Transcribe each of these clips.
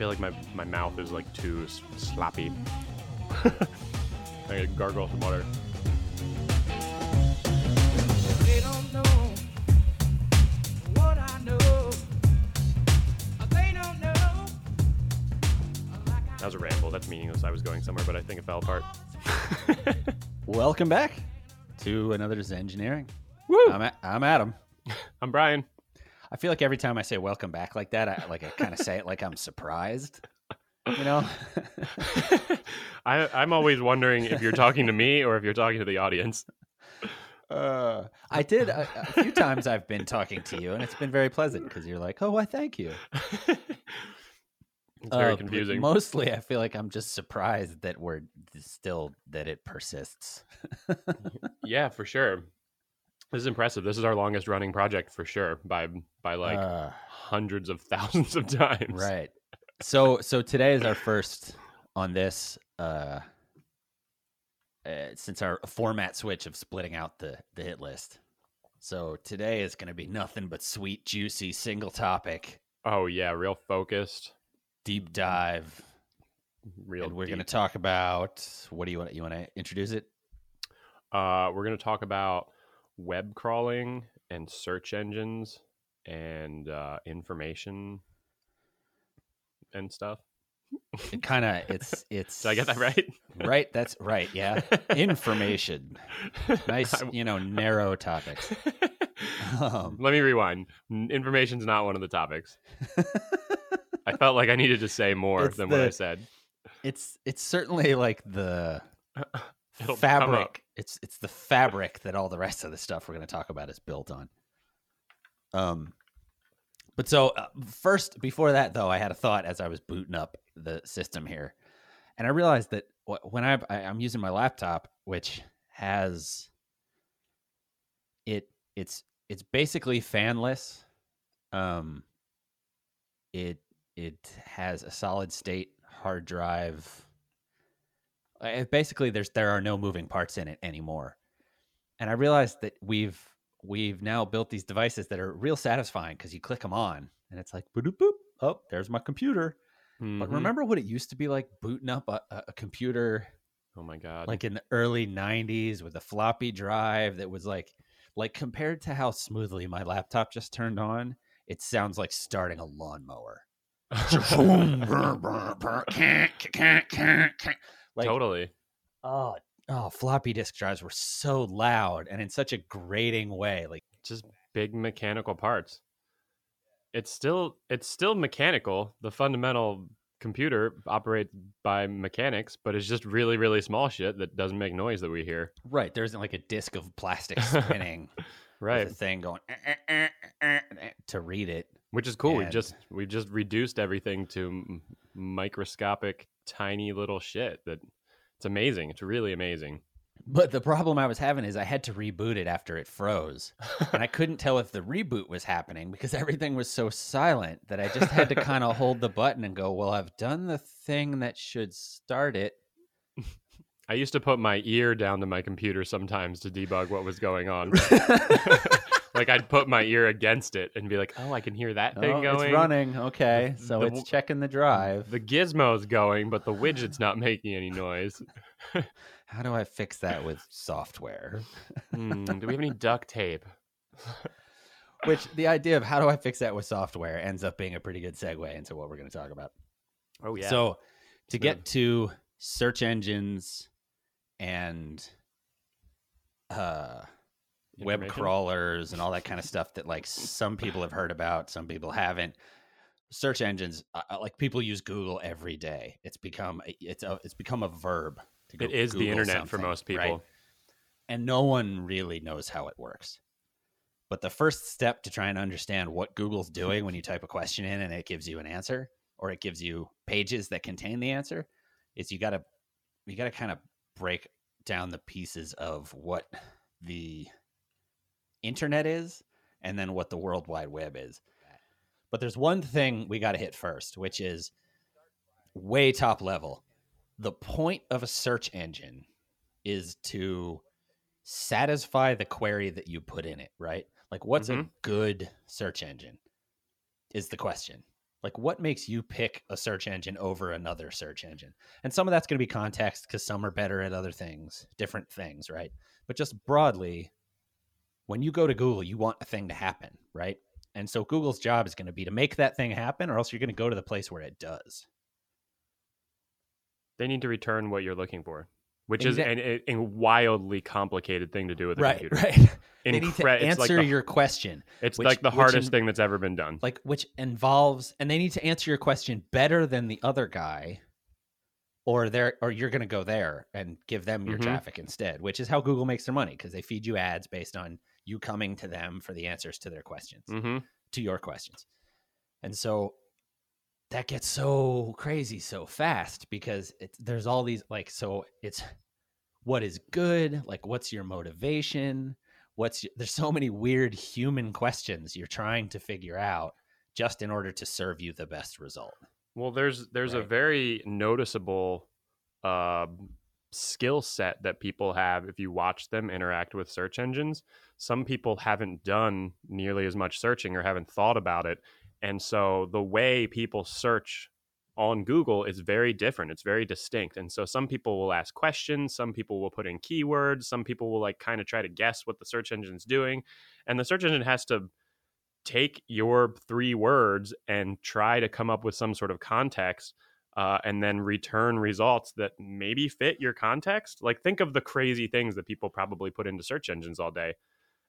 feel like my, my mouth is like too sloppy. I gotta gargle some water. They don't know what I know. Uh, they don't know. That was a ramble. That's meaningless. I was going somewhere, but I think it fell apart. Welcome back to another Zengineering. Woo! I'm, a- I'm Adam. I'm Brian. I feel like every time I say welcome back like that, I like I kind of say it like I'm surprised. You know? I, I'm always wondering if you're talking to me or if you're talking to the audience. uh, I did a, a few times. I've been talking to you, and it's been very pleasant because you're like, "Oh, I thank you." it's very Uh, confusing. Mostly, I feel like I'm just surprised that we're still that it persists. yeah, for sure. This is impressive. This is our longest running project for sure by by like Uh, hundreds of thousands of times. right. So, so today is our first on this. Uh, uh, since our format switch of splitting out the the hit list. So today is going to be nothing but sweet, juicy, single topic, Oh yeah, real focused. deep dive. Real. and we're going to talk about what do you want? You want to introduce it? Uh, we're going to talk about web crawling and search engines and uh, information and stuff. It kind of it's it's. Did I get that right? Right. That's right. Yeah. Information. Nice. You know, narrow topics. Um, Let me rewind. Information's not one of the topics. I felt like I needed to say more than what I said. it's it's certainly like the It'll fabric. It's it's the fabric that all the rest of the stuff we're going to talk about is built on. Um, but so uh, first, before that though, I had a thought as I was booting up the system here, and I realized that wh- when I I'm using my laptop, which has it it's it's basically fanless. Um, it it has a solid state hard drive basically there's there are no moving parts in it anymore. And i realized that we've we've now built these devices that are real satisfying because you click them on and it's like boop boop oh there's my computer. But Mhm. remember what it used to be like booting up a, a- a computer? Oh my god. like in the early 90s with a floppy drive that was like like compared to how smoothly my laptop just turned on it sounds like starting a lawnmower like totally. oh oh floppy disk drives were so loud and in such a grating way like Just big mechanical parts. It's still it's still mechanical. The fundamental computer operates by mechanics, but it's just really really small shit that doesn't make noise that we hear. right there isn't like a disc of plastic spinning Right. a thing going "Eh, eh, eh, eh, eh," to read it Which is cool. We've just we've just reduced everything to microscopic tiny little shit that it's amazing. It's really amazing. but the problem i was having is i had to reboot it after it froze and I couldn't tell if the reboot was happening because everything was so silent that I just had to kind of hold the button and go, "Well, I've done the thing that should start it." I used to put my ear down to my computer sometimes to debug what was going on. like I'd put my ear against it and be like, "Oh, I can hear that thing Oh, going. it's running. Okay, so the it's checking the drive. The gizmo's going, but the widget's not making any noise." How do I fix that with software? Hmm, do we have any duct tape? Which the idea of how do I fix that with software ends up being a pretty good segue into what we're going to talk about. Oh yeah. So, to Smooth. get to search engines and uh web crawlers and all that kind of stuff that like some people have heard about, some people haven't. Search engines, uh, uh, like people use Google every day. It's become it's a, it's become a verb. To go It is the internet for most right? people. and no one really knows how it works. But the first step to try and understand what Google's doing when you type a question in and it gives you an answer, or it gives you pages that contain the answer, is you got to you got to kind of break down the pieces of what the internet is and then what the World Wide Web is. But there's one thing we got to hit first, which is way top level. The point of a search engine is to satisfy the query that you put in it, right? Like, what's a Mhm. good search engine? Is the question. Like, what makes you pick a search engine over another search engine? And some of that's going to be context because some are better at other things, different things, right? But just broadly, when you go to Google, you want a thing to happen, right? And so Google's job is going to be to make that thing happen, or else you're going to go to the place where it does. They need to return what you're looking for, which is an, a, a wildly complicated thing to do with a Right, computer. right. they need to answer like the, your question. It's which- like the hardest in- thing that's ever been done. like which involves and they need to answer your question better than the other guy or they're or you're going to go there and give them your Mhm. traffic instead which is how google makes their money because they feed you ads based on you coming to them for the answers to their questions hmm to your questions. And so that gets so crazy so fast because there's all these like so it's what is good? Like what's your motivation? What's your, there's so many weird human questions you're trying to figure out just in order to serve you the best result. Well, there's there's a very noticeable uh, skill set that people have if you watch them interact with search engines. Some people haven't done nearly as much searching or haven't thought about it, and so the way people search on Google is very different. It's very distinct, and so some people will ask questions, some people will put in keywords, some people will like kind of try to guess what the search engine's doing, and the search engine has to take your three words and try to come up with some sort of context uh, and then return results that maybe fit your context. Like think of the crazy things that people probably put into search engines all day.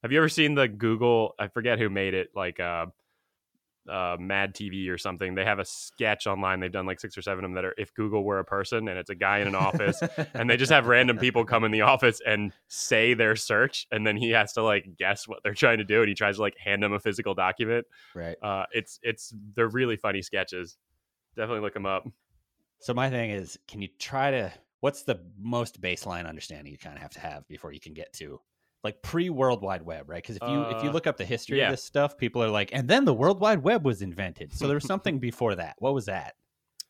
Have you ever seen the google i forget who made it like uh, uh, mad tv or something? They have a sketch online. They've done like six or seven of them that are if google were a person and it's a guy in an office and they just have random people come in the office and say their search and then he has to like guess what they're trying to do and he tries to like hand them a physical document. Right. Uh it's it's they're really funny sketches. Definitely look them up so my thing is can you try to what's the most baseline understanding you kind of have to have before you can get to like pre World Wide Web, right? Because if you if you Uh, look up the history yeah. of this stuff, people are like, and then the World Wide Web was invented. So there was something before that. What was that?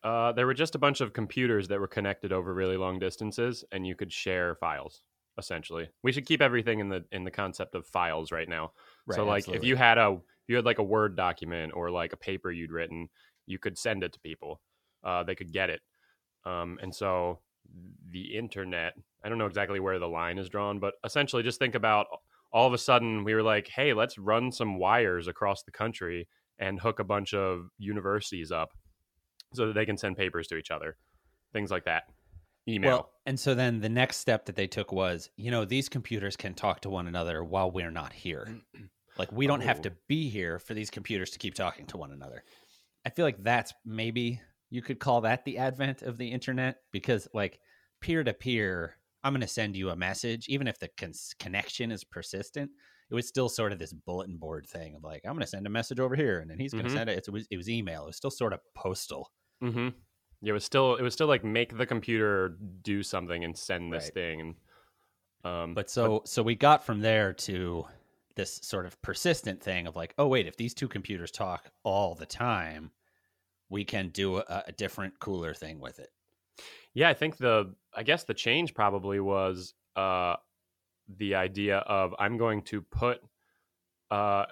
uh there were just a bunch of computers that were connected over really long distances and you could share files essentially we should keep everything in the in the concept of files right now so like if you had a if you had like a word document or like a paper you'd written you could send it to people uh, they could get it um, and so the internet i don't know exactly where the line is drawn but essentially just think about all of a sudden we were like hey let's run some wires across the country and hook a bunch of universities up so that they can send papers to each other things like that email Well, and so then the next step that they took was, you know, these computers can talk to one another while we're not here. Like we don't have Oh. to be here for these computers to keep talking to one another. I feel like that's maybe you could call that the advent of the internet because like peer to peer, I'm going to send you a message even if the con- connection is persistent. It was still sort of this bulletin board thing of like I'm going to send a message over here and then he's going to Mhm. send it. It was it was email. It was still sort of postal. Mm-hmm. Yeah, it was still it was still like make the computer do something and send this Right. thing. Um, But so so we got from there to this sort of persistent thing of like, oh wait, if these two computers talk all the time, we can do a, a different, cooler thing with it. yeah, I think the I guess the change probably was uh, the idea of I'm going to put uh,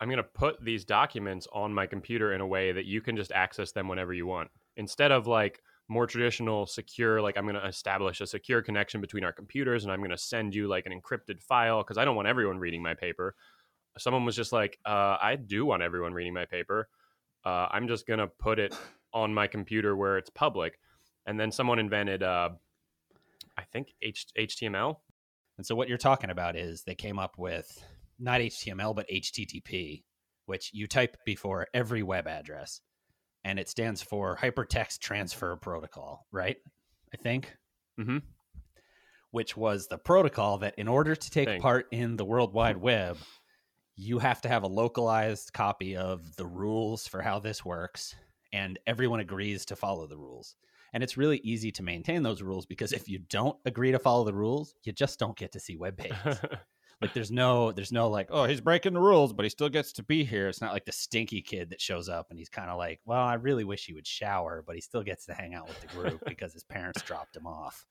I'm going to put these documents on my computer in a way that you can just access them whenever you want. Instead of like more traditional secure like i'm going to establish a secure connection between our computers and i'm going to send you like an encrypted file because i don't want everyone reading my paper. Someone was just like uh, i do want everyone reading my paper uh, i'm just going to put it on my computer where it's public and then someone invented uh, i think H- html And so what you're talking about is they came up with not HTML but HTTP, which you type before every web address, and it stands for Hypertext Transfer Protocol, right? I think. Mhm. Which was the protocol that, in order to take Thing. part in the World Wide Web, you have to have a localized copy of the rules for how this works, and everyone agrees to follow the rules. And it's really easy to maintain those rules because if you don't agree to follow the rules, you just don't get to see web pages. like there's no there's no like, oh, he's breaking the rules, but he still gets to be here. It's not like the stinky kid that shows up and he's kind of like, well, I really wish he would shower, but he still gets to hang out with the group because his parents dropped him off.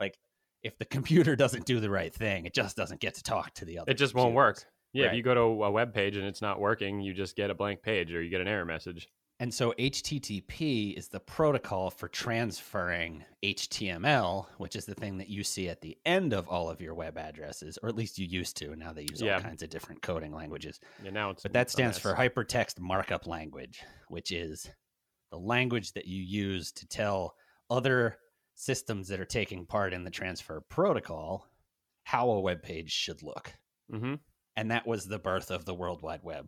Like if the computer doesn't do the right thing, it just doesn't get to talk to the other. it just won't work yeah if you go to a web page and it's not working you just get a blank page or you get an error message And so HTTP is the protocol for transferring HTML, which is the thing that you see at the end of all of your web addresses, or at least you used to. Now they use Yeah. all kinds of different coding languages. Yeah, now it's But that stands for hypertext markup language, which is the language that you use to tell other systems that are taking part in the transfer protocol how a web page should look. hmm And that was the birth of the World Wide Web.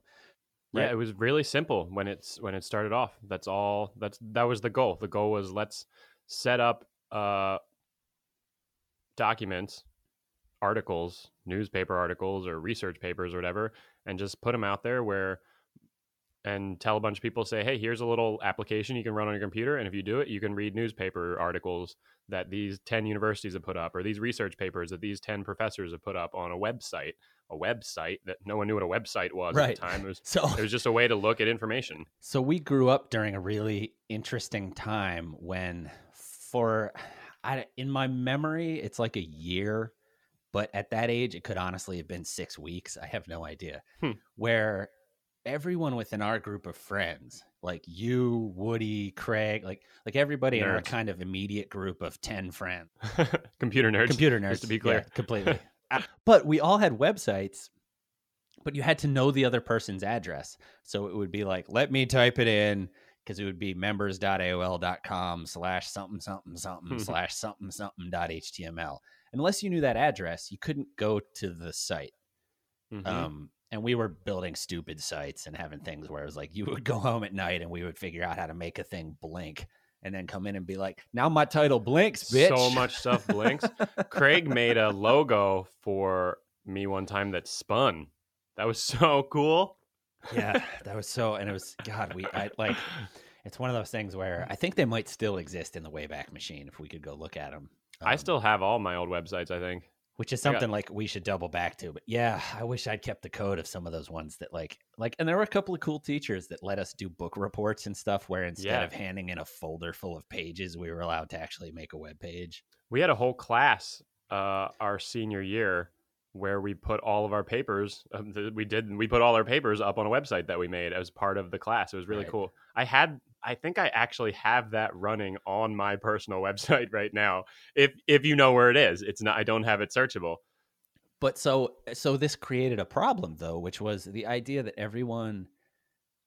Yeah, it was really simple when it's when it started off. That's all. That's that was the goal. The goal was let's set up uh, documents, articles, newspaper articles, or research papers or whatever, and just put them out there where and tell a bunch of people say, hey, here's a little application you can run on your computer, and if you do it, you can read newspaper articles that these ten universities have put up, or these research papers that these ten professors have put up on a website. A website that no one knew what a website was at the time. It was So it was just a way to look at information. So we grew up during a really interesting time when, for I, in my memory, it's like a year, but at that age, it could honestly have been six weeks. I have no idea. Hmm. Where everyone within our group of friends, like you, Woody, Craig, like like everybody in our kind of immediate group of ten friends, Computer nerds. computer nerds, just to be yeah, clear. completely. Uh, but we all had websites, but you had to know the other person's address. So it would be like, let me type it in because it would be members.aol.com slash something something something slash something something dot html. Unless you knew that address, you couldn't go to the site. Mhm. Um, and we were building stupid sites and having things where it was like you would go home at night and we would figure out how to make a thing blink and then come in and be like, now my title blinks, bitch. So much stuff blinks. Craig made a logo for me one time that spun. That was so cool. yeah, that was so, and it was God. We I like. It's one of those things where I think they might still exist in the Wayback Machine if we could go look at them. I um, still have all my old websites, I think. Which is something like we should double back to. But yeah, I wish I'd kept the code of some of those ones that like like. And there were a couple of cool teachers that let us do book reports and stuff, where instead Yeah. of handing in a folder full of pages, we were allowed to actually make a web page. We had a whole class uh, our senior year where we put all of our papers. Um, we did. We put all our papers up on a website that we made as part of the class. It was really Right. cool. I had. I think I actually have that running on my personal website right now. If if you know where it is, it's not. I don't have it searchable. But so so this created a problem though, which was the idea that everyone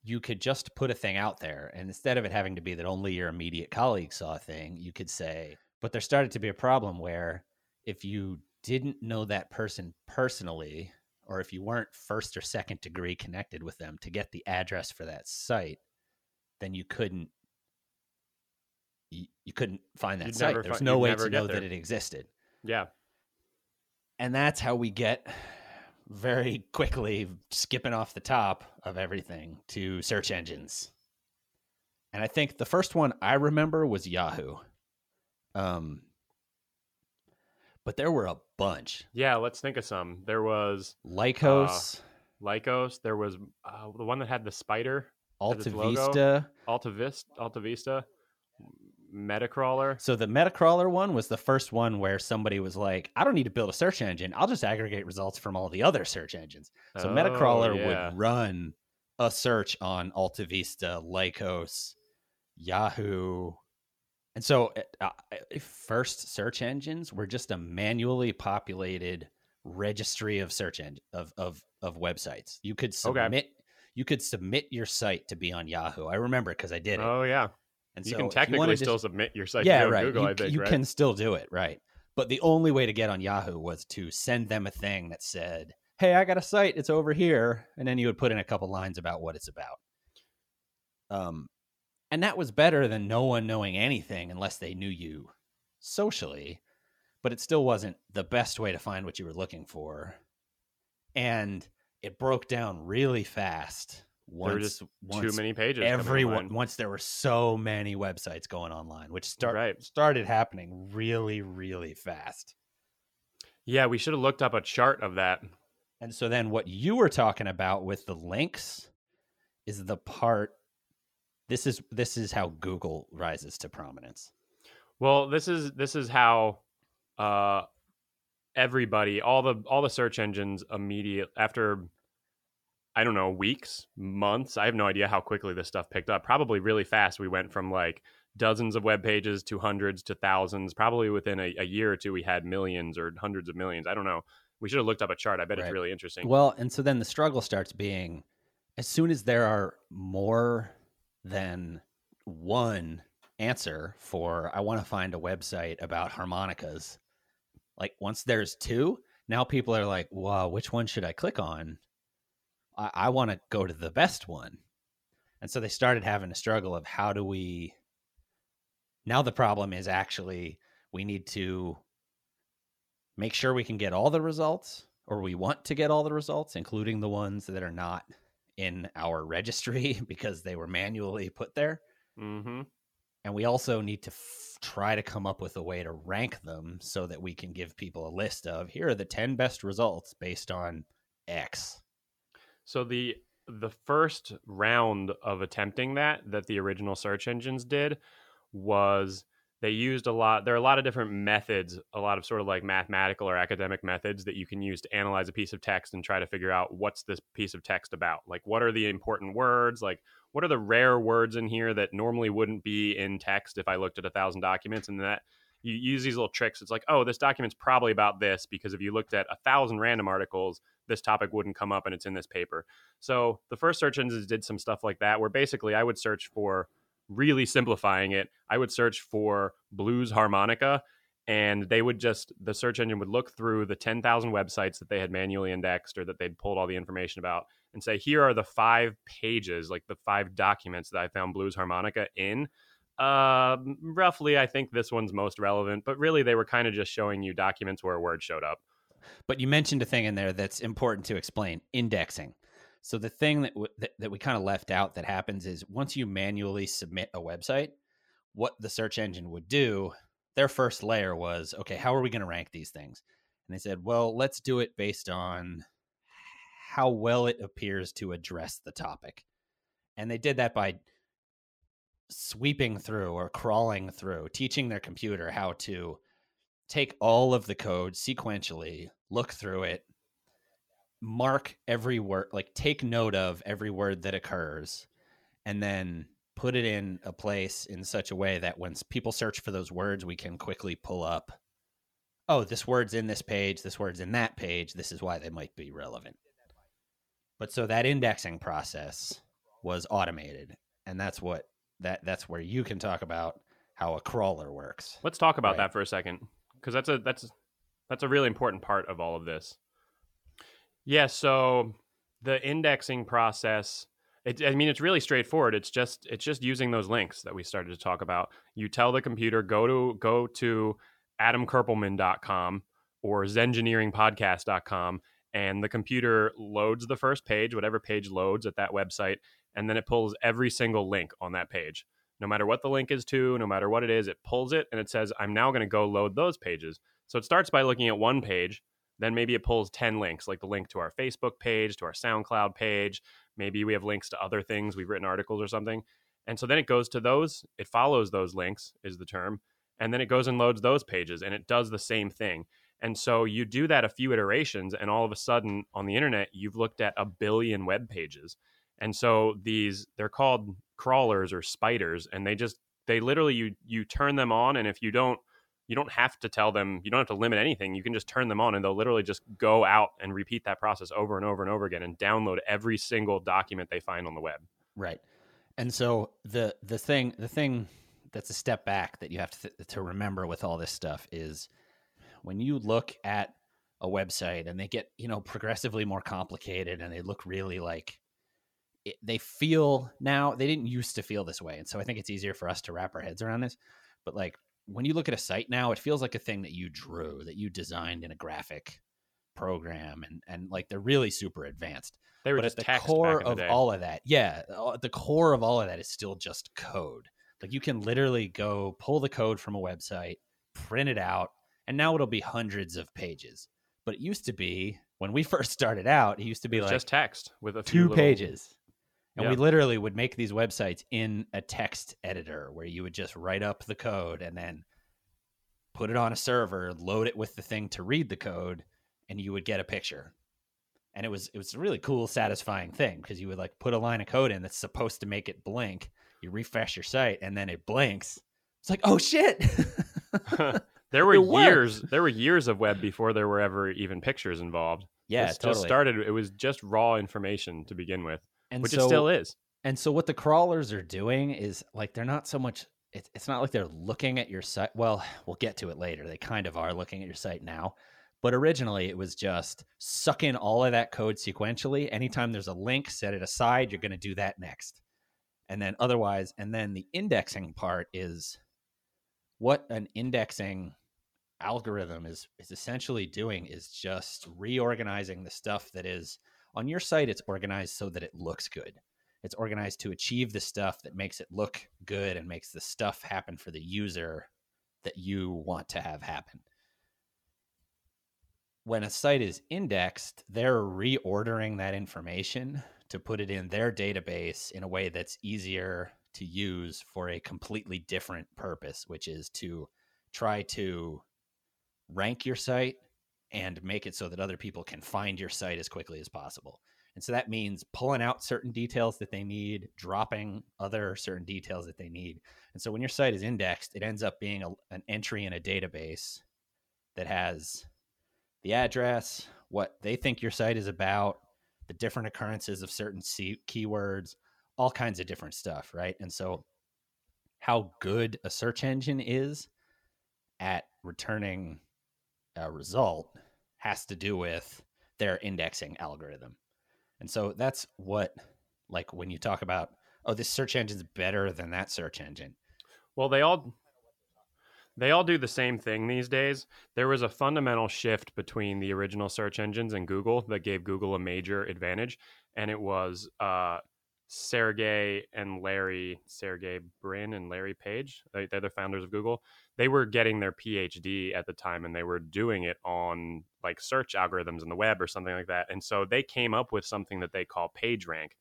you could just put a thing out there and instead of it having to be that only your immediate colleagues saw a thing, you could say but there started to be a problem where if you didn't know that person personally or if you weren't first or second degree connected with them to get the address for that site, then you couldn't you, you couldn't find that You'd site. There's no way to know there. that it existed Yeah. and that's how we get very quickly skipping off the top of everything to search engines. And I think the first one I remember was Yahoo. Um but there were a bunch. Yeah. Let's think of some. There was Lycos, Lycos. There was uh, the one that had the spider. Alta. Vista. Alta Vista. Alta Vista. Metacrawler. So the Metacrawler one was the first one where somebody was like, I don't need to build a search engine. I'll just aggregate results from all the other search engines. So Oh, Metacrawler yeah. would run a search on Alta Vista, Lycos, Yahoo. And so uh, uh, first search engines were just a manually populated registry of search engine of, of, of websites. You could Okay. You could submit your site to be on Yahoo. I remember because I did it. Oh yeah. and You so can technically to- still submit your site yeah, right. Google. you I think you right? can still do it, right? But the only way to get on Yahoo was to send them a thing that said, "Hey, I got a site. It's over here," and then you would put in a couple lines about what it's about. Um, and that was better than no one knowing anything unless they knew you socially. But it still wasn't the best way to find what you were looking for, and it broke down really fast. There were just once Too many pages. everyone once there were so many websites going online which start Right. started happening really really fast Yeah, we should have looked up a chart of that. and so then what you were talking about with the links is the part this is this is how google rises to prominence Well, this is this is how uh everybody all the all the search engines immediate after I don't know, weeks, months. I have no idea how quickly this stuff picked up. Probably really fast. We went from like dozens of web pages to hundreds to thousands. Probably within a, a year or two, we had millions or hundreds of millions. I don't know. We should have looked up a chart. I bet Right. it's really interesting. Well, and so then the struggle starts being as soon as there are more than one answer for I want to find a website about harmonicas, like once there's two, now people are like, wow, which one should I click on? I, I want to go to the best one. And so they started having a struggle of how do we now the problem is actually we need to make sure we can get all the results or we want to get all the results including the ones that are not in our registry because they were manually put there mm-hmm. and we also need to f- try to come up with a way to rank them so that we can give people a list of here are the 10 best results based on x So the the first round of attempting that that the original search engines did was they used a lot there are a lot of different methods a lot of sort of like mathematical or academic methods that you can use to analyze a piece of text and try to figure out what's this piece of text about. Like what are the important words? Like what are the rare words in here that normally wouldn't be in text if i looked at a thousand documents? And that you use these little tricks. It's like oh this document's probably about this because if you looked at a thousand random articles this topic wouldn't come up and it's in this paper. So the first search engines did some stuff like that where basically i would search for really simplifying it. I would search for blues harmonica and they would just the search engine would look through the 10,000 websites that they had manually indexed or that they'd pulled all the information about and say here are the five pages like the five documents that i found blues harmonica in uh roughly i think this one's most relevant but really they were kind of just showing you documents where a word showed up But you mentioned a thing in there that's important to explain indexing. So the thing that w- that, that we kind of left out that happens is once you manually submit a website, what the search engine would do, their first layer was, okay, how are we going to rank these things? And they said, well, let's do it based on how well it appears to address the topic. And they did that by sweeping through or crawling through, teaching their computer how to take all of the code sequentially, look through it, mark every word, like take note of every word that occurs, and then put it in a place in such a way that when people search for those words, we can quickly pull up, oh, this word's in this page, this word's in that page, this is why they might be relevant. But so that indexing process was automated, and that's what that that's where you can talk about how a crawler works. Let's talk about Right. that for a second because that's a that's that's a really important part of all of this. Yeah, so the indexing process it, I mean it's really straightforward. It's just it's just using those links that we started to talk about. You tell the computer go to go to adamkerpelman.com or zengineeringpodcast.com and the computer loads the first page, whatever page loads at that website, and then it pulls every single link on that page no matter what the link is to, no matter what it is, it pulls it and it says, I'm now going to go load those pages. So it starts by looking at one page, then maybe it pulls 10 links, like the link to our Facebook page, to our SoundCloud page. Maybe we have links to other things, we've written articles or something. And so then it goes to those, it follows those links, is the term. And then it goes and loads those pages and it does the same thing. And so you do that a few iterations, and all of a sudden on the internet, you've looked at a billion web pages. And so these, they're called crawlers or spiders and they just they literally you you turn them on and if you don't you don't have to tell them you don't have to limit anything you can just turn them on and they'll literally just go out and repeat that process over and over and over again and download every single document they find on the web Right. And so the the thing the thing that's a step back that you have to to remember with all this stuff is when you look at a website and they get, you know, progressively more complicated and they look really like it, they feel now they didn't used to feel this way. And so I think it's easier for us to wrap our heads around this. But like when you look at a site now, it feels like a thing that you drew, that you designed in a graphic program and and like they're really super advanced they were but just at the core of the all of that yeah the core of all of that is still just code like you can literally go pull the code from a website print it out and now it'll be hundreds of pages but it used to be when we first started out it used to be like just text with a few two little- pages and we literally would make these websites in a text editor where you would just write up the code and then put it on a server load it with the thing to read the code and you would get a picture and it was it was a really cool, satisfying thing because you would like put a line of code in that's supposed to make it blink. You refresh your site, and then it blinks. It's like, oh shit! there were years. There were years of web before there were ever even pictures involved. yeah, it totally. just started. It was just raw information to begin with, and which so, it still is. And so what the crawlers are doing is like they're not so much. It's it's not like they're looking at your site. Well, we'll get to it later. They kind of are looking at your site now. But originally, it was just suck in all of that code sequentially. Anytime there's a link, set it aside. You're going to do that next. And then otherwise, and then the indexing part is what an indexing algorithm is is essentially doing is just reorganizing the stuff that is on your site. It's organized so that it looks good. It's organized to achieve the stuff that makes it look good and makes the stuff happen for the user that you want to have happen when a site is indexed, they're reordering that information to put it in their database in a way that's easier to use for a completely different purpose, which is to try to rank your site and make it so that other people can find your site as quickly as possible. And so that means pulling out certain details that they need, dropping other certain details that they need. And so when your site is indexed, it ends up being a, an entry in a database that has the address, what they think your site is about, the different occurrences of certain C- keywords, all kinds of different stuff, right? And so, how good a search engine is at returning a result has to do with their indexing algorithm. And so, that's what, like, when you talk about, oh, this search engine's better than that search engine. Well, they all they all do the same thing these days. There was a fundamental shift between the original search engines and Google that gave Google a major advantage, and it was uh, Sergey and Larry, Sergey Brin and Larry Page, they, they're the founders of Google. They were getting their PhD at the time, and they were doing it on like search algorithms in the web or something like that. And so they came up with something that they call PageRank.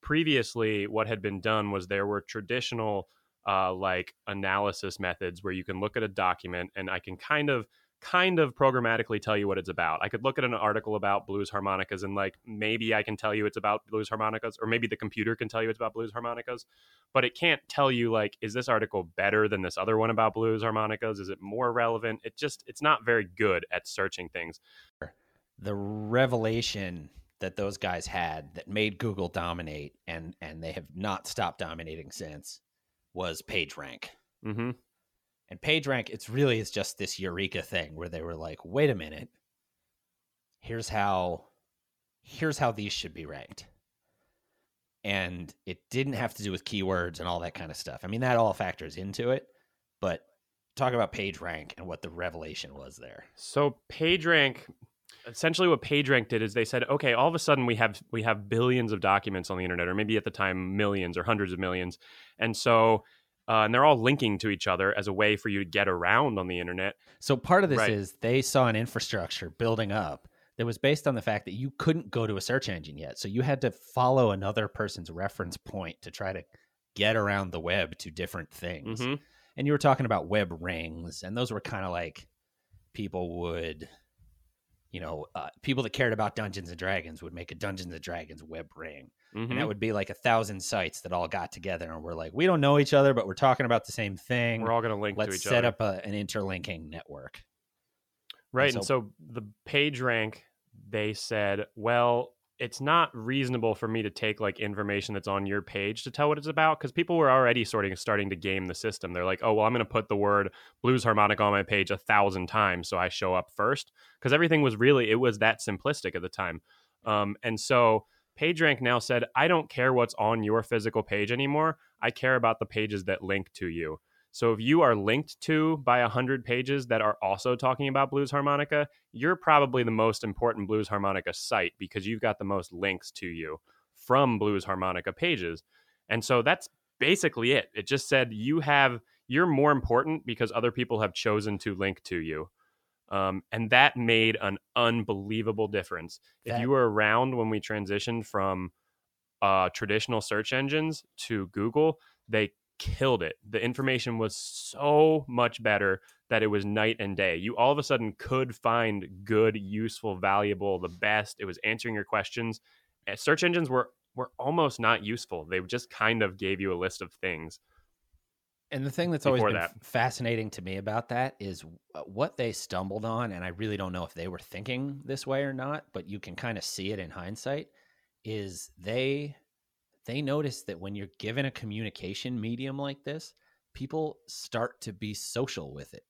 Previously, what had been done was there were traditional uh, like analysis methods where you can look at a document and I can kind of kind of programmatically tell you what it's about. I could look at an article about blues harmonicas and like maybe I can tell you it's about blues harmonicas or maybe the computer can tell you it's about blues harmonicas, but it can't tell you like is this article better than this other one about blues harmonicas? Is it more relevant? It just it's not very good at searching things. the revelation that those guys had that made Google dominate and and they have not stopped dominating since was PageRank. Mhm. And PageRank, it's really is just this eureka thing where they were like, wait a minute, here's how here's how these should be ranked. And it didn't have to do with keywords and all that kind of stuff. I mean, that all factors into it, but talk about PageRank and what the revelation was there. So PageRank, essentially, what PageRank did is they said, okay, all of a sudden we have we have billions of documents on the internet, or maybe at the time millions or hundreds of millions, and so uh, and they're all linking to each other as a way for you to get around on the internet. So part of this Right. is they saw an infrastructure building up that was based on the fact that you couldn't go to a search engine yet. So you had to follow another person's reference point to try to get around the web to different things. Mhm. And you were talking about web rings, and those were kind of like people would, you know, uh, people that cared about Dungeons and Dragons would make a Dungeons and Dragons web ring. Mhm. And that would be like a thousand sites that all got together and were like, we don't know each other, but we're talking about the same thing. We're all going to link Let's each set other. up a, an interlinking network. Right. so- And so the page rank, they said, well, it's not reasonable for me to take like information that's on your page to tell what it's about because people were already sort of starting to game the system. They're like, oh, well, I'm going to put the word blues harmonic on my page a thousand times so I show up first because everything was really, it was that simplistic at the time. Um, and so PageRank now said, I don't care what's on your physical page anymore. I care about the pages that link to you. So if you are linked to by a hundred pages that are also talking about blues harmonica, you're probably the most important blues harmonica site because you've got the most links to you from blues harmonica pages. And so that's basically it. It just said you have you're more important because other people have chosen to link to you. Um, and that made an unbelievable difference. if you were around when we transitioned from uh, traditional search engines to Google, they killed it. The information was so much better that it was night and day. You all of a sudden could find good, useful, valuable, the best. It was answering your questions. Uh, Search engines were were almost not useful. They just kind of gave you a list of things. And the thing that's always been that. fascinating to me about that is uh, what they stumbled on, and I really don't know if they were thinking this way or not, but you can kind of see it in hindsight. Is they they noticed that when you're given a communication medium like this, people start to be social with it.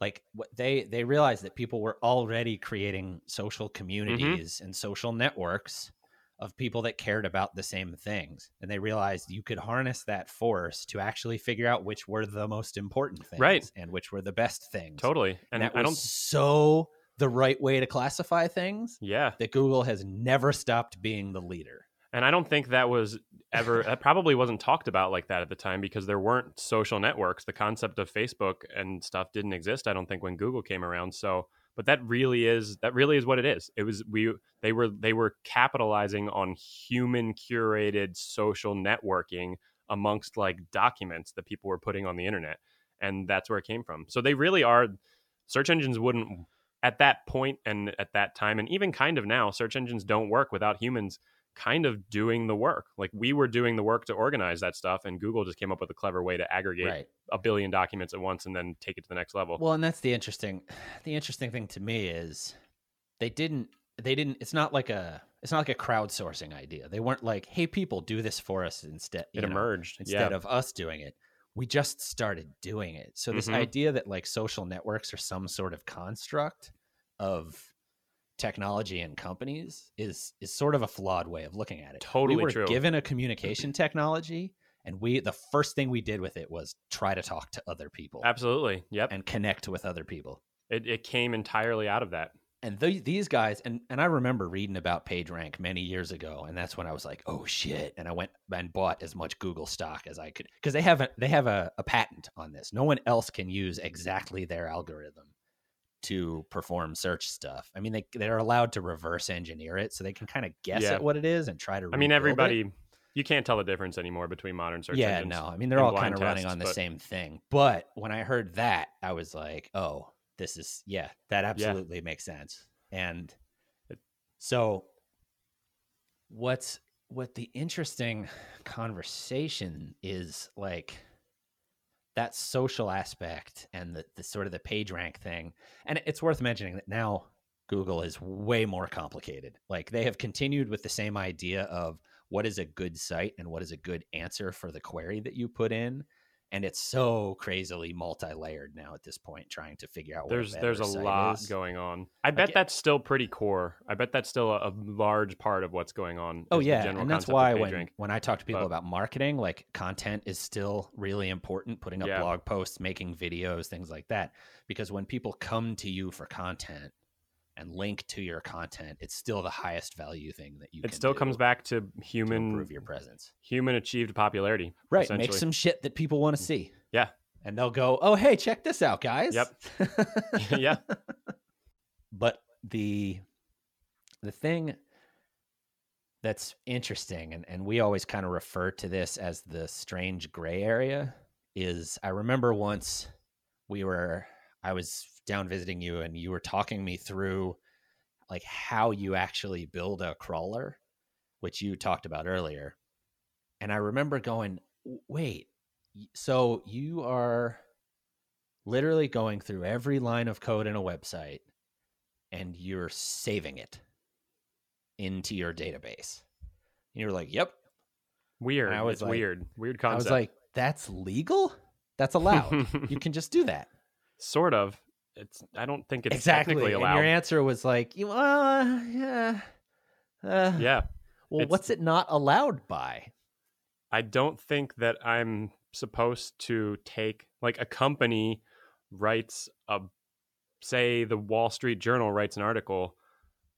Like what they they realized that people were already creating social communities and social networks of people that cared about the same things. And they realized you could harness that force to actually figure out which were the most important things Right. and which were the best things. Totally. And And that I was don't so the right way to classify things yeah. that Google has never stopped being the leader. And I don't think that was ever that probably wasn't talked about like that at the time because there weren't social networks. The concept of Facebook and stuff didn't exist, I don't think, when Google came around. So but that really is that really is what it is. It was we they were they were capitalizing on human curated social networking amongst like documents that people were putting on the internet. And that's where it came from. So they really are search engines wouldn't at that point and at that time and even kind of now search engines don't work without humans kind of doing the work. Like we were doing the work to organize that stuff, and Google just came up with a clever way to aggregate Right. a billion documents at once and then take it to the next level. Well, and that's the interesting the interesting thing to me is they didn't they didn't it's not like a it's not like a crowdsourcing idea. They weren't like, "Hey people, do this for us instead." it you know, emerged. instead yeah. of us doing it. We just started doing it. So this Mhm. idea that like social networks are some sort of construct of technology and companies is is sort of a flawed way of looking at it. Totally we were true. given a communication technology and we the first thing we did with it was try to talk to other people Absolutely. Yep. and connect with other people. It, it came entirely out of that. And th- these guys, and, and I remember reading about PageRank many years ago, and that's when I was like, "Oh shit!" And I went and bought as much Google stock as I could because they have a they have a, a patent on this. No one else can use exactly their algorithm to perform search stuff. I mean, they they're allowed to reverse engineer it, so they can kind of guess Yeah. at what it is and try to. I mean, rebuild it. everybody, you can't tell the difference anymore between modern search yeah, no. I mean, they're all kind of running on the but- same thing. But when I heard that, I was like, oh, this is yeah, that absolutely makes sense. And so, what's what the interesting conversation is like that social aspect and the, the sort of the page rank thing. And it's worth mentioning that now Google is way more complicated. Like they have continued with the same idea of what is a good site and what is a good answer for the query that you put in. And it's so crazily multi-layered now at this point, trying to figure out what There's a there's a lot is. going on. I bet that's still pretty core. I bet that's still a, a large part of what's going on. Oh yeah, general and that's why when when I talk to people But- about marketing, like content is still really important. Putting up Yeah. blog posts, making videos, things like that. Because when people come to you for content and link to your content, it's still the highest value thing that you. it still comes back to to human improve your presence. human achieved popularity. Right, make. Mm. some shit that people want to see. Yeah. and they'll go, "Oh, hey, check this out, guys." Yep. yeah. but the the thing that's interesting and, and we always kind of refer to this as the strange gray area is i remember once we were i was down visiting you and you were talking me through like how you actually build a crawler which you talked about earlier and i remember going wait so you are literally going through every line of code in a website and you're saving it into your database. And you're like, "Yep." Weird. I was it's like- weird. Weird I was like, "That's legal? That's allowed. you can just do that." sort of. It's. I don't think it's exactly. technically And your answer was like, "You uh, yeah." Uh, yeah. Well, it's- what's it not allowed by? I don't think that I'm supposed to take like a company writes a say the Wall Street Journal writes an article.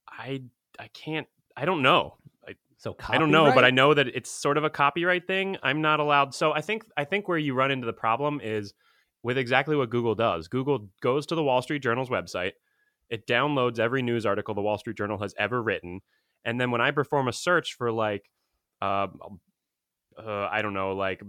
I I can't. I don't know. So I don't know, but I know that it's sort of a copyright thing. I'm not allowed. So I think I think where you run into the problem is with exactly what Google does. Google goes to the Wall Street Journal's website. It downloads every news article the Wall Street Journal has ever written, and then when I perform a search for like, uh, uh, I don't know, like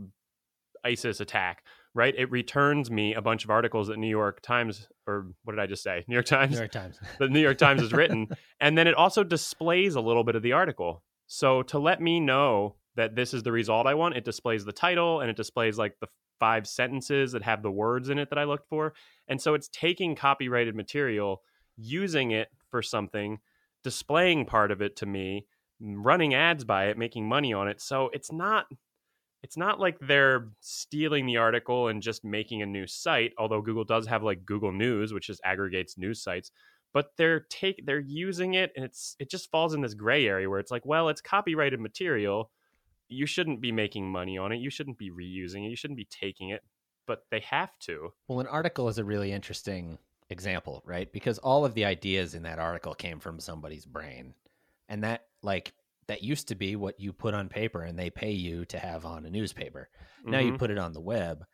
ISIS attack, right? It returns me a bunch of articles that New York Times or what did I just say? New York Times New York Times. the New York Times has written, and then it also displays a little bit of the article. So to let me know that this is the result I want, it displays the title and it displays like the five sentences that have the words in it that I looked for. And so it's taking copyrighted material, using it for something, displaying part of it to me, running ads by it, making money on it. So it's not it's not like they're stealing the article and just making a new site, although Google does have like Google News, which just aggregates news sites but they're take they're using it and it's it just falls in this gray area where it's like well it's copyrighted material you shouldn't be making money on it you shouldn't be reusing it you shouldn't be taking it but they have to Well, an article is a really interesting example, right? Because all of the ideas in that article came from somebody's brain. And that like that used to be what you put on paper and they pay you to have on a newspaper. Now you Mhm. put it on the web.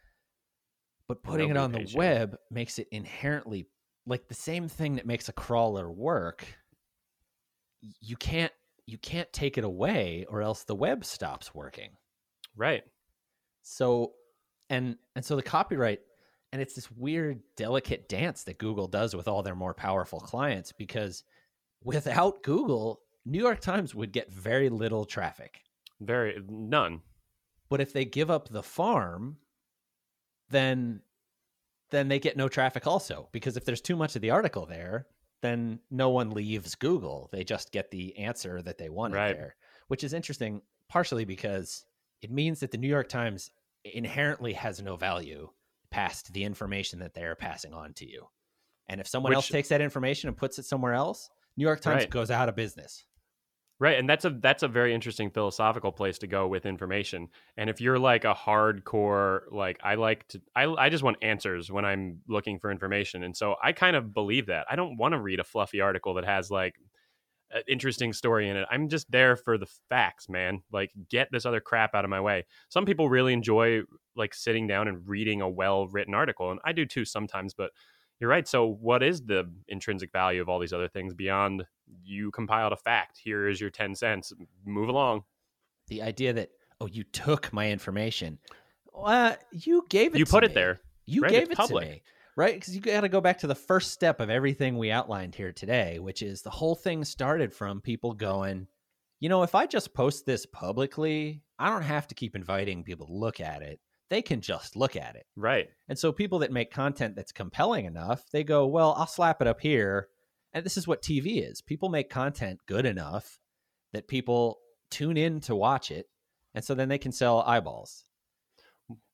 But putting it on the you. web makes it inherently like the same thing that makes a crawler work. You can't you can't take it away or else the web stops working. right So and and so the copyright and it's this weird delicate dance that Google does with all their more powerful clients because without Google, New York Times would get very little traffic. very none But if they give up the farm, then then they get no traffic also because if there's too much of the article there, then no one leaves Google. They just get the answer that they wanted Right. there, which is interesting partially because it means that the New York Times inherently has no value past the information that they are passing on to you. And if someone else takes that information and puts it somewhere else, New York Times Right. goes out of business. Right, and that's a that's a very interesting philosophical place to go with information. And if you're like a hardcore like I like to I I just want answers when I'm looking for information. And so I kind of believe that. I don't want to read a fluffy article that has like an interesting story in it. I'm just there for the facts, man. Like get this other crap out of my way. Some people really enjoy like sitting down and reading a well-written article and I do too sometimes, but you're right. So, what is the intrinsic value of all these other things beyond you compiled a fact? Here is your 10 cents. Move along. The idea that, oh, you took my information. Well, you gave it You to put it there. You right? gave It's it public. to me. Right? Because you got to go back to the first step of everything we outlined here today, which is the whole thing started from people going, you know, if I just post this publicly, I don't have to keep inviting people to look at it. They can just look at it. Right. And so people that make content that's compelling enough, they go, well, I'll slap it up here. And this is what TV is. People make content good enough that people tune in to watch it. And so then they can sell eyeballs.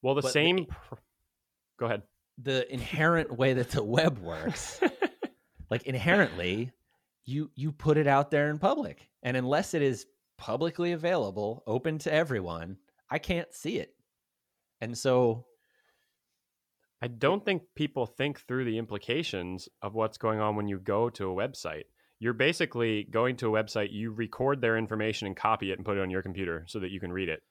Well, the But same. pr- Go ahead. The inherent way that the web works, like inherently, you you put it out there in public. And unless it is publicly available, open to everyone, I can't see it. And so I don't think people think through the implications of what's going on when you go to a website. You're basically going to a website, you record their information and copy it and put it on your computer so that you can read it.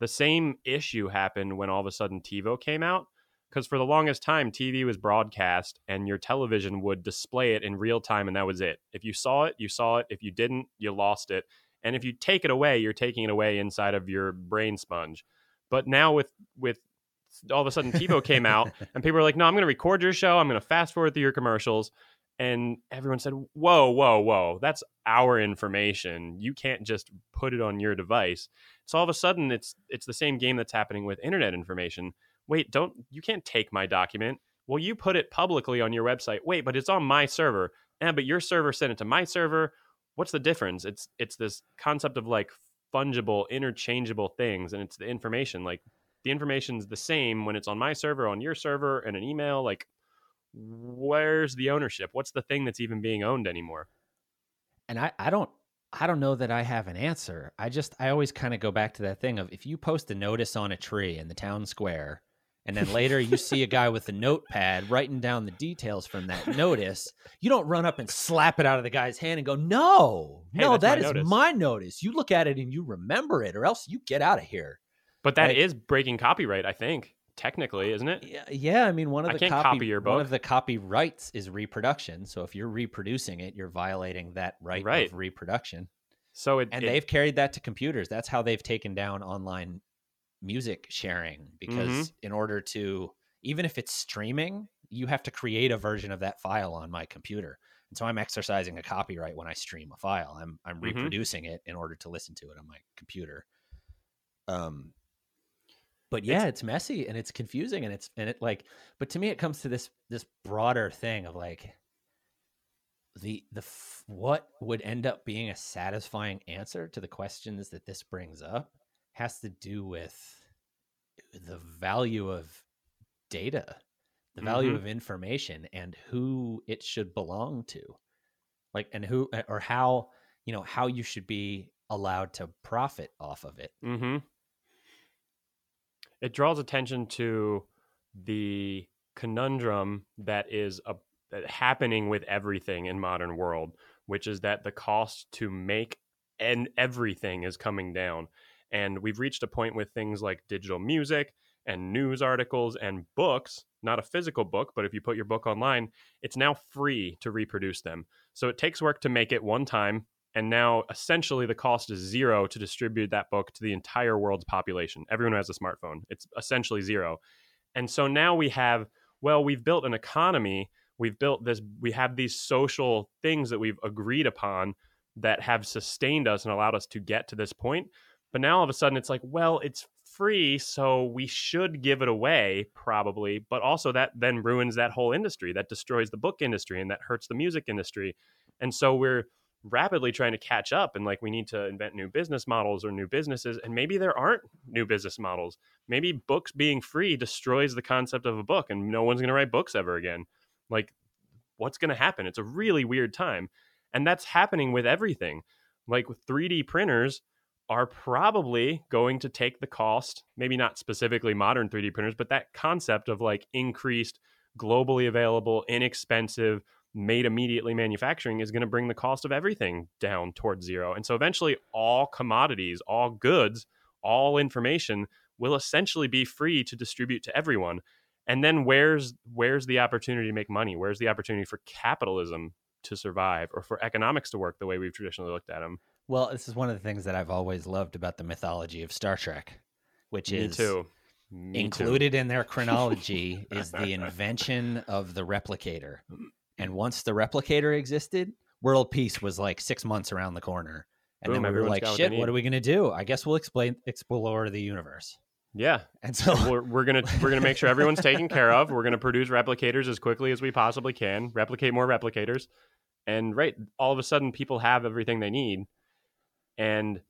The same issue happened when all of a sudden TiVo came out because for the longest time TV was broadcast and your television would display it in real time and that was it. If you saw it, you saw it. If you didn't, you lost it. And if you take it away, you're taking it away inside of your brain sponge. But now with with all of a sudden TiVo came out and people were like, "No, I'm going to record your show. I'm going to fast forward through your commercials." And everyone said, "Whoa, whoa, whoa! That's our information. You can't just put it on your device." So all of a sudden, it's it's the same game that's happening with internet information. Wait, don't you can't take my document? Well, you put it publicly on your website. Wait, but it's on my server. Yeah, but your server sent it to my server. What's the difference? It's it's this concept of like fungible, interchangeable things, and it's the information. Like the information's the same when it's on my server, on your server, and an email. Like, where's the ownership? What's the thing that's even being owned anymore? and I, I don't I don't know that I have an answer. I just I always kind of go back to that thing of if you post a notice on a tree in the town square and then later you see a guy with a notepad writing down the details from that notice, you don't run up and slap it out of the guy's hand and go, "No. Hey, no, that's my that is notice." my notice. You look at it and you remember it or else you get out of here." But that is Like- breaking copyright, I think, technically, isn't it? Yeah, yeah. I mean, one of I the copy, copy one of the copyrights is reproduction. So if you're reproducing it, you're violating that right, Right. of reproduction. So it, And it- they've carried that to computers. That's how they've taken down online music sharing because in order to even if it's streaming, you have to create a version of that file on my computer. And so I'm exercising a copyright when I stream a file. I'm I'm Mhm. reproducing it in order to listen to it on my computer. Um but yeah, it's, messy and it's confusing and it's and it like but to me it comes to this this broader thing of like the the f- what would end up being a satisfying answer to the questions that this brings up has to do with the value of data the value Mhm. of information and who it should belong to like and who or how you know how you should be allowed to profit off of it Mm-hmm. It draws attention to the conundrum that is a, that happening with everything in modern world, which is that the cost to make and everything is coming down. And we've reached a point with things like digital music and news articles and books, not a physical book, but if you put your book online, it's now free to reproduce them. So it takes work to make it one time and now essentially the cost is zero to distribute that book to the entire world's population. Everyone has a smartphone. It's essentially zero. And so now we have, well, we've built an economy, we've built this, we have these social things that we've agreed upon that have sustained us and allowed us to get to this point. But now all of a sudden it's like, well, it's free, so we should give it away, probably. But also that then ruins that whole industry, that destroys the book industry and that hurts the music industry. And so we're rapidly trying to catch up and like we need to invent new business models or new businesses and maybe there aren't new business models maybe books being free destroys the concept of a book and no one's going to write books ever again like what's going to happen it's a really weird time and that's happening with everything like with 3d printers are probably going to take the cost maybe not specifically modern 3d printers but that concept of like increased globally available inexpensive made immediately manufacturing is going to bring the cost of everything down towards zero. And so eventually all commodities, all goods, all information will essentially be free to distribute to everyone. And then where's where's the opportunity to make money? Where's the opportunity for capitalism to survive or for economics to work the way we've traditionally looked at them? Well this is one of the things that i've always loved about the mythology of star trek which Me is too. Me too. included in their chronology is the invention of the replicator. And once the replicator existed, world peace was like six months around the corner. And Boom, then we were like, got what shit, what are we gonna do? I guess we'll explain explore the universe. Yeah, And so we're, we're gonna we're gonna make sure everyone's taken care of. We're gonna produce replicators as quickly as we possibly can, replicate more replicators, and right, all of a sudden people have everything they need, and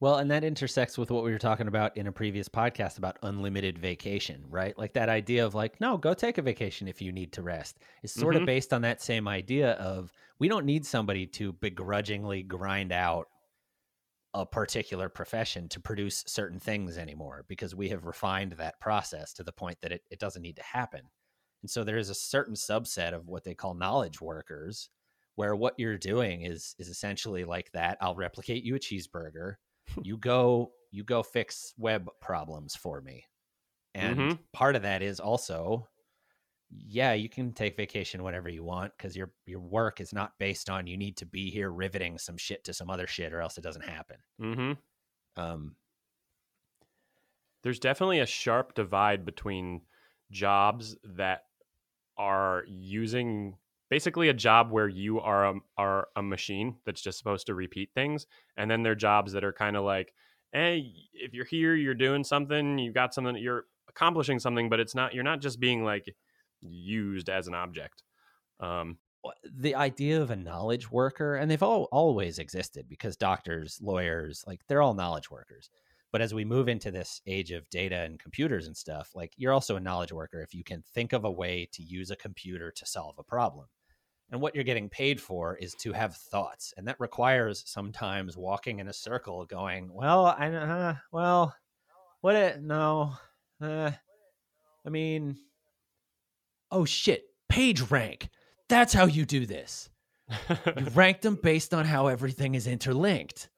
Well, and that intersects with what we were talking about in a previous podcast about unlimited vacation, right? Like that idea of like, no, go take a vacation if you need to rest. Is sort of Mhm. based on that same idea of we don't need somebody to begrudgingly grind out a particular profession to produce certain things anymore because we have refined that process to the point that it, it doesn't need to happen. And so there is a certain subset of what they call knowledge workers where what you're doing is is essentially like that. I'll replicate you a cheeseburger you go you go fix web problems for me and Mhm. part of that is also yeah you can take vacation whenever you want because your your work is not based on you need to be here riveting some shit to some other shit or else it doesn't happen Mm-hmm. um there's definitely a sharp divide between jobs that are using basically a job where you are a, are a machine that's just supposed to repeat things and then there are jobs that are kind of like hey if you're here you're doing something you've got something you're accomplishing something but it's not you're not just being like used as an object um. The idea of a knowledge worker and they've all always existed because doctors lawyers like they're all knowledge workers but as we move into this age of data and computers and stuff like you're also a knowledge worker if you can think of a way to use a computer to solve a problem and what you're getting paid for is to have thoughts and that requires sometimes walking in a circle going well i uh, well what it no uh, i mean oh shit page rank. That's how you do this. You rank them based on how everything is interlinked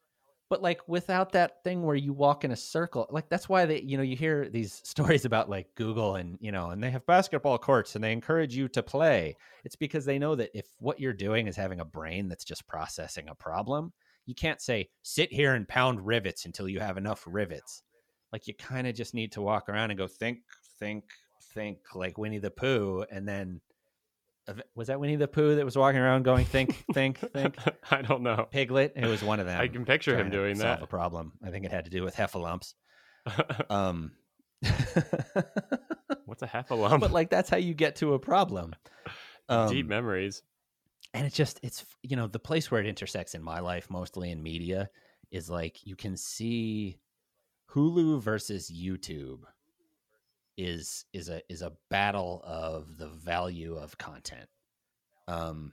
but like without that thing where you walk in a circle like that's why they you know you hear these stories about like google and you know and they have basketball courts and they encourage you to play. It's because they know that if what you're doing is having a brain that's just processing a problem you can't say sit here and pound rivets until you have enough rivets. Like you kind of just need to walk around and go think, think, think, like Winnie the Pooh, and then was that Winnie the Pooh that was walking around going think, think, think? I don't know. Piglet. It was one of them. I can picture him doing solve that. a problem. I think it had to do with heffalumps. Um, What's a heffalump? but like that's how you get to a problem. Deep Um, memories. and it just it's you know the place where it intersects in my life mostly in media is like you can see hulu versus youtube is is a is a battle of the value of content um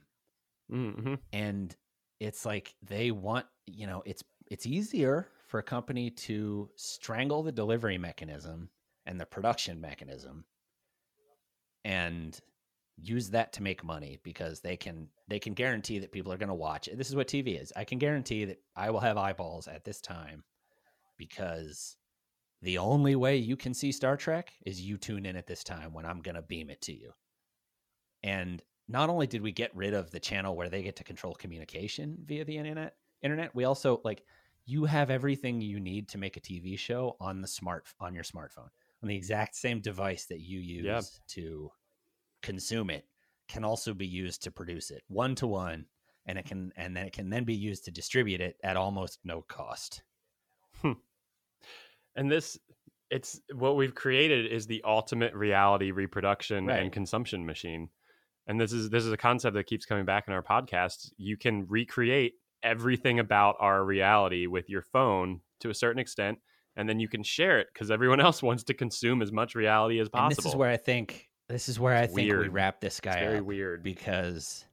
hmm and it's like they want you know it's it's easier for a company to strangle the delivery mechanism and the production mechanism and use that to make money because they can they can guarantee that people are going to watch it. This is what TV is. I can guarantee that I will have eyeballs at this time because the only way you can see Star Trek is you tune in at this time when I'm going to beam it to you. And not only did we get rid of the channel where they get to control communication via the internet, internet, we also like you have everything you need to make a TV show on the smart on your smartphone on the exact same device that you use Yeah. to consume it can also be used to produce it one to one and it can and then it can then be used to distribute it at almost no cost And this, it's what we've created is the ultimate reality reproduction Right. and consumption machine. And this is this is a concept that keeps coming back in our podcasts. You can recreate everything about our reality with your phone to a certain extent, and then you can share it because everyone else wants to consume as much reality as possible. and this is where i think this is where i It's think we wrap this guy up. it's very up weird. because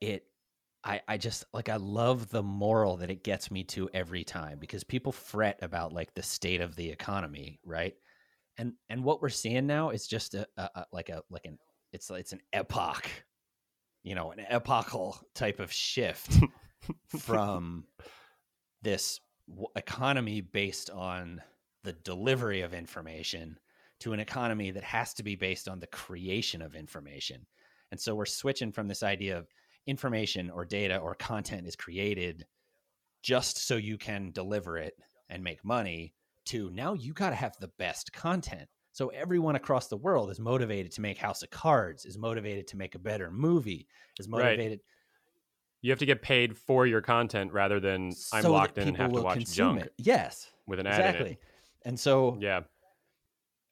it I, I just like I love the moral that it gets me to every time because people fret about like the state of the economy, right? And and what we're seeing now is just a, a, a like a like an it's it's an epoch, you know, an epochal type of shift from this w- economy based on the delivery of information to an economy that has to be based on the creation of information. And so we're switching from this idea of information or data or content is created just so you can deliver it and make money to now you got to have the best content. So everyone across the world is motivated to make House of Cards, is motivated to make a better movie, is Right. motivated you have to get paid for your content rather than I'm locked in and have to watch junk it. Yes, with an ad in it. exactly. And so Yeah.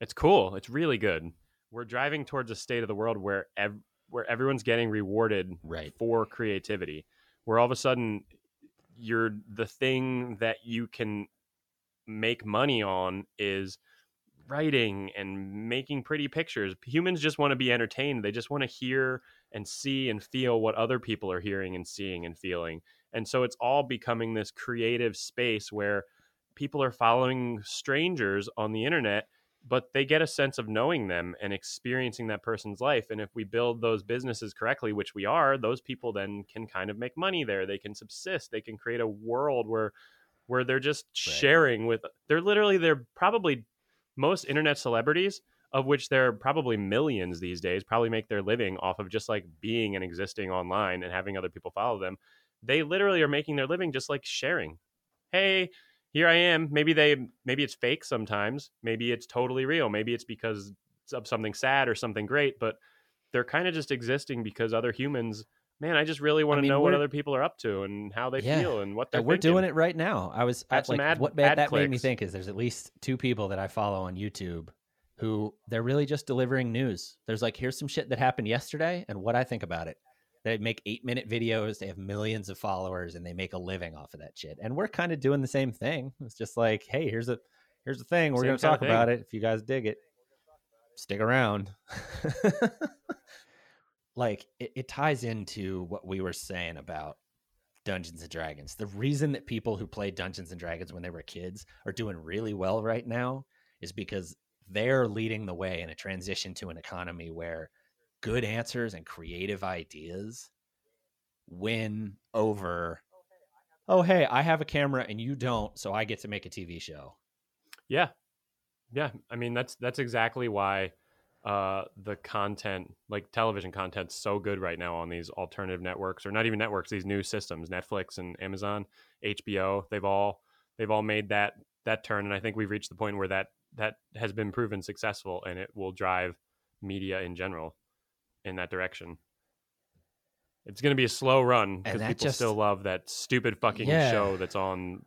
It's cool. It's really good. We're driving towards a state of the world where ev- where everyone's getting rewarded right. for creativity. Where all of a sudden you're the thing that you can make money on is writing and making pretty pictures. Humans just want to be entertained. They just want to hear and see and feel what other people are hearing and seeing and feeling. And so it's all becoming this creative space where people are following strangers on the internet but they get a sense of knowing them and experiencing that person's life and if we build those businesses correctly which we are those people then can kind of make money there. They can subsist. They can create a world where where they're just sharing with they're literally they're probably most internet celebrities of which there are probably millions these days probably make their living off of just like being and existing online and having other people follow them. They literally are making their living just like sharing. Hey here I am. Maybe they maybe it's fake sometimes. Maybe it's totally real. Maybe it's because of something sad or something great, but they're kind of just existing because other humans, man, I just really want to mean, know what other people are up to and how they Yeah. feel and what they're we're doing it right now. I was I, Add like ad- what made, that made me think is there's at least two people that I follow on YouTube who they're really just delivering news. There's like here's some shit that happened yesterday and what I think about it. They make eight minute videos. They have millions of followers and they make a living off of that shit. And we're kind of doing the same thing. It's just like, hey, here's a here's the thing. We're Same going to kinda talk about it. If you guys dig it, stick around. like it, it ties into what we were saying about Dungeons and Dragons. The reason that people who played Dungeons and Dragons when they were kids are doing really well right now is because they're leading the way in a transition to an economy where good answers and creative ideas win over oh hey i have a camera and you don't so i get to make a tv show Yeah. Yeah. I mean, that's that's exactly why uh, the content, like television content's so good right now on these alternative networks, or not even networks, these new systems, Netflix and Amazon, HBO. They've all they've all made that that turn, and I think we've reached the point where that that has been proven successful, and it will drive media in general in that direction. It's going to be a slow run because people just- still love that stupid fucking Yeah. show that's on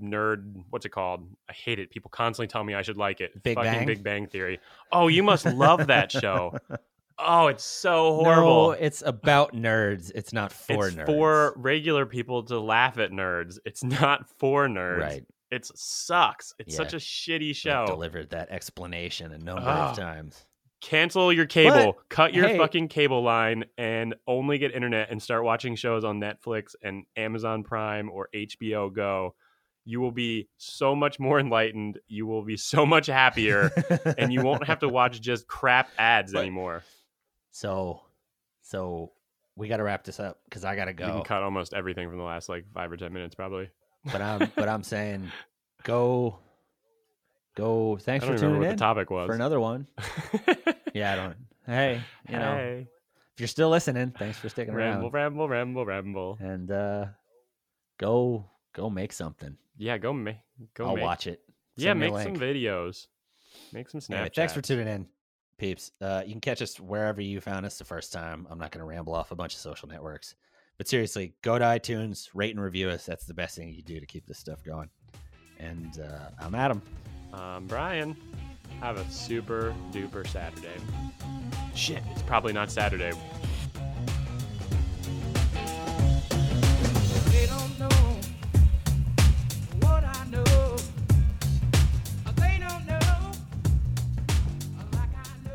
nerd. What's it called? I hate it. People constantly tell me I should like it. Big fucking Bang? Big Bang Theory. Oh, you must love that show. Oh, it's so horrible. No, it's about nerds. It's not for it's nerds. for regular people to laugh at nerds. It's not for nerds. right. It sucks. It's such a shitty show. I've delivered that explanation a number Ah. of times. Cancel your cable. Cut your hey- fucking cable line and only get internet and start watching shows on Netflix and Amazon Prime or HBO Go. You will be so much more enlightened. You will be so much happier and you won't have to watch just crap ads But- anymore. So, so we got to wrap this up because I got to go. You can cut almost everything from the last like 5 or 10 minutes probably. But I'm, but I'm saying, go, go. Thanks for tuning what in the topic was. for another one. Yeah, I don't. Hey, you know, Hey. if you're still listening, thanks for sticking ramble, around. ramble, ramble, ramble. And uh, go, go make something. Yeah, go make go I'll make. watch it. Yeah, Send me a make some videos. Make some Snapchat. Anyway, thanks for tuning in, peeps. Uh, you can catch us wherever you found us the first time. I'm not going to ramble off a bunch of social networks, but seriously, go to iTunes, rate and review us. That's the best thing you can do to keep this stuff going. And uh, I'm Adam. Um, Brian, have a super duper Saturday. Shit, it's probably not Saturday. They don't know what I know. They don't know like I know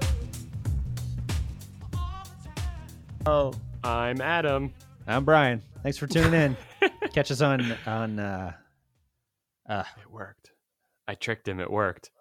all the time. Oh, I'm Adam. I'm Brian. Thanks for tuning in. catch us on on. Uh, uh, It worked. I tricked him. It worked.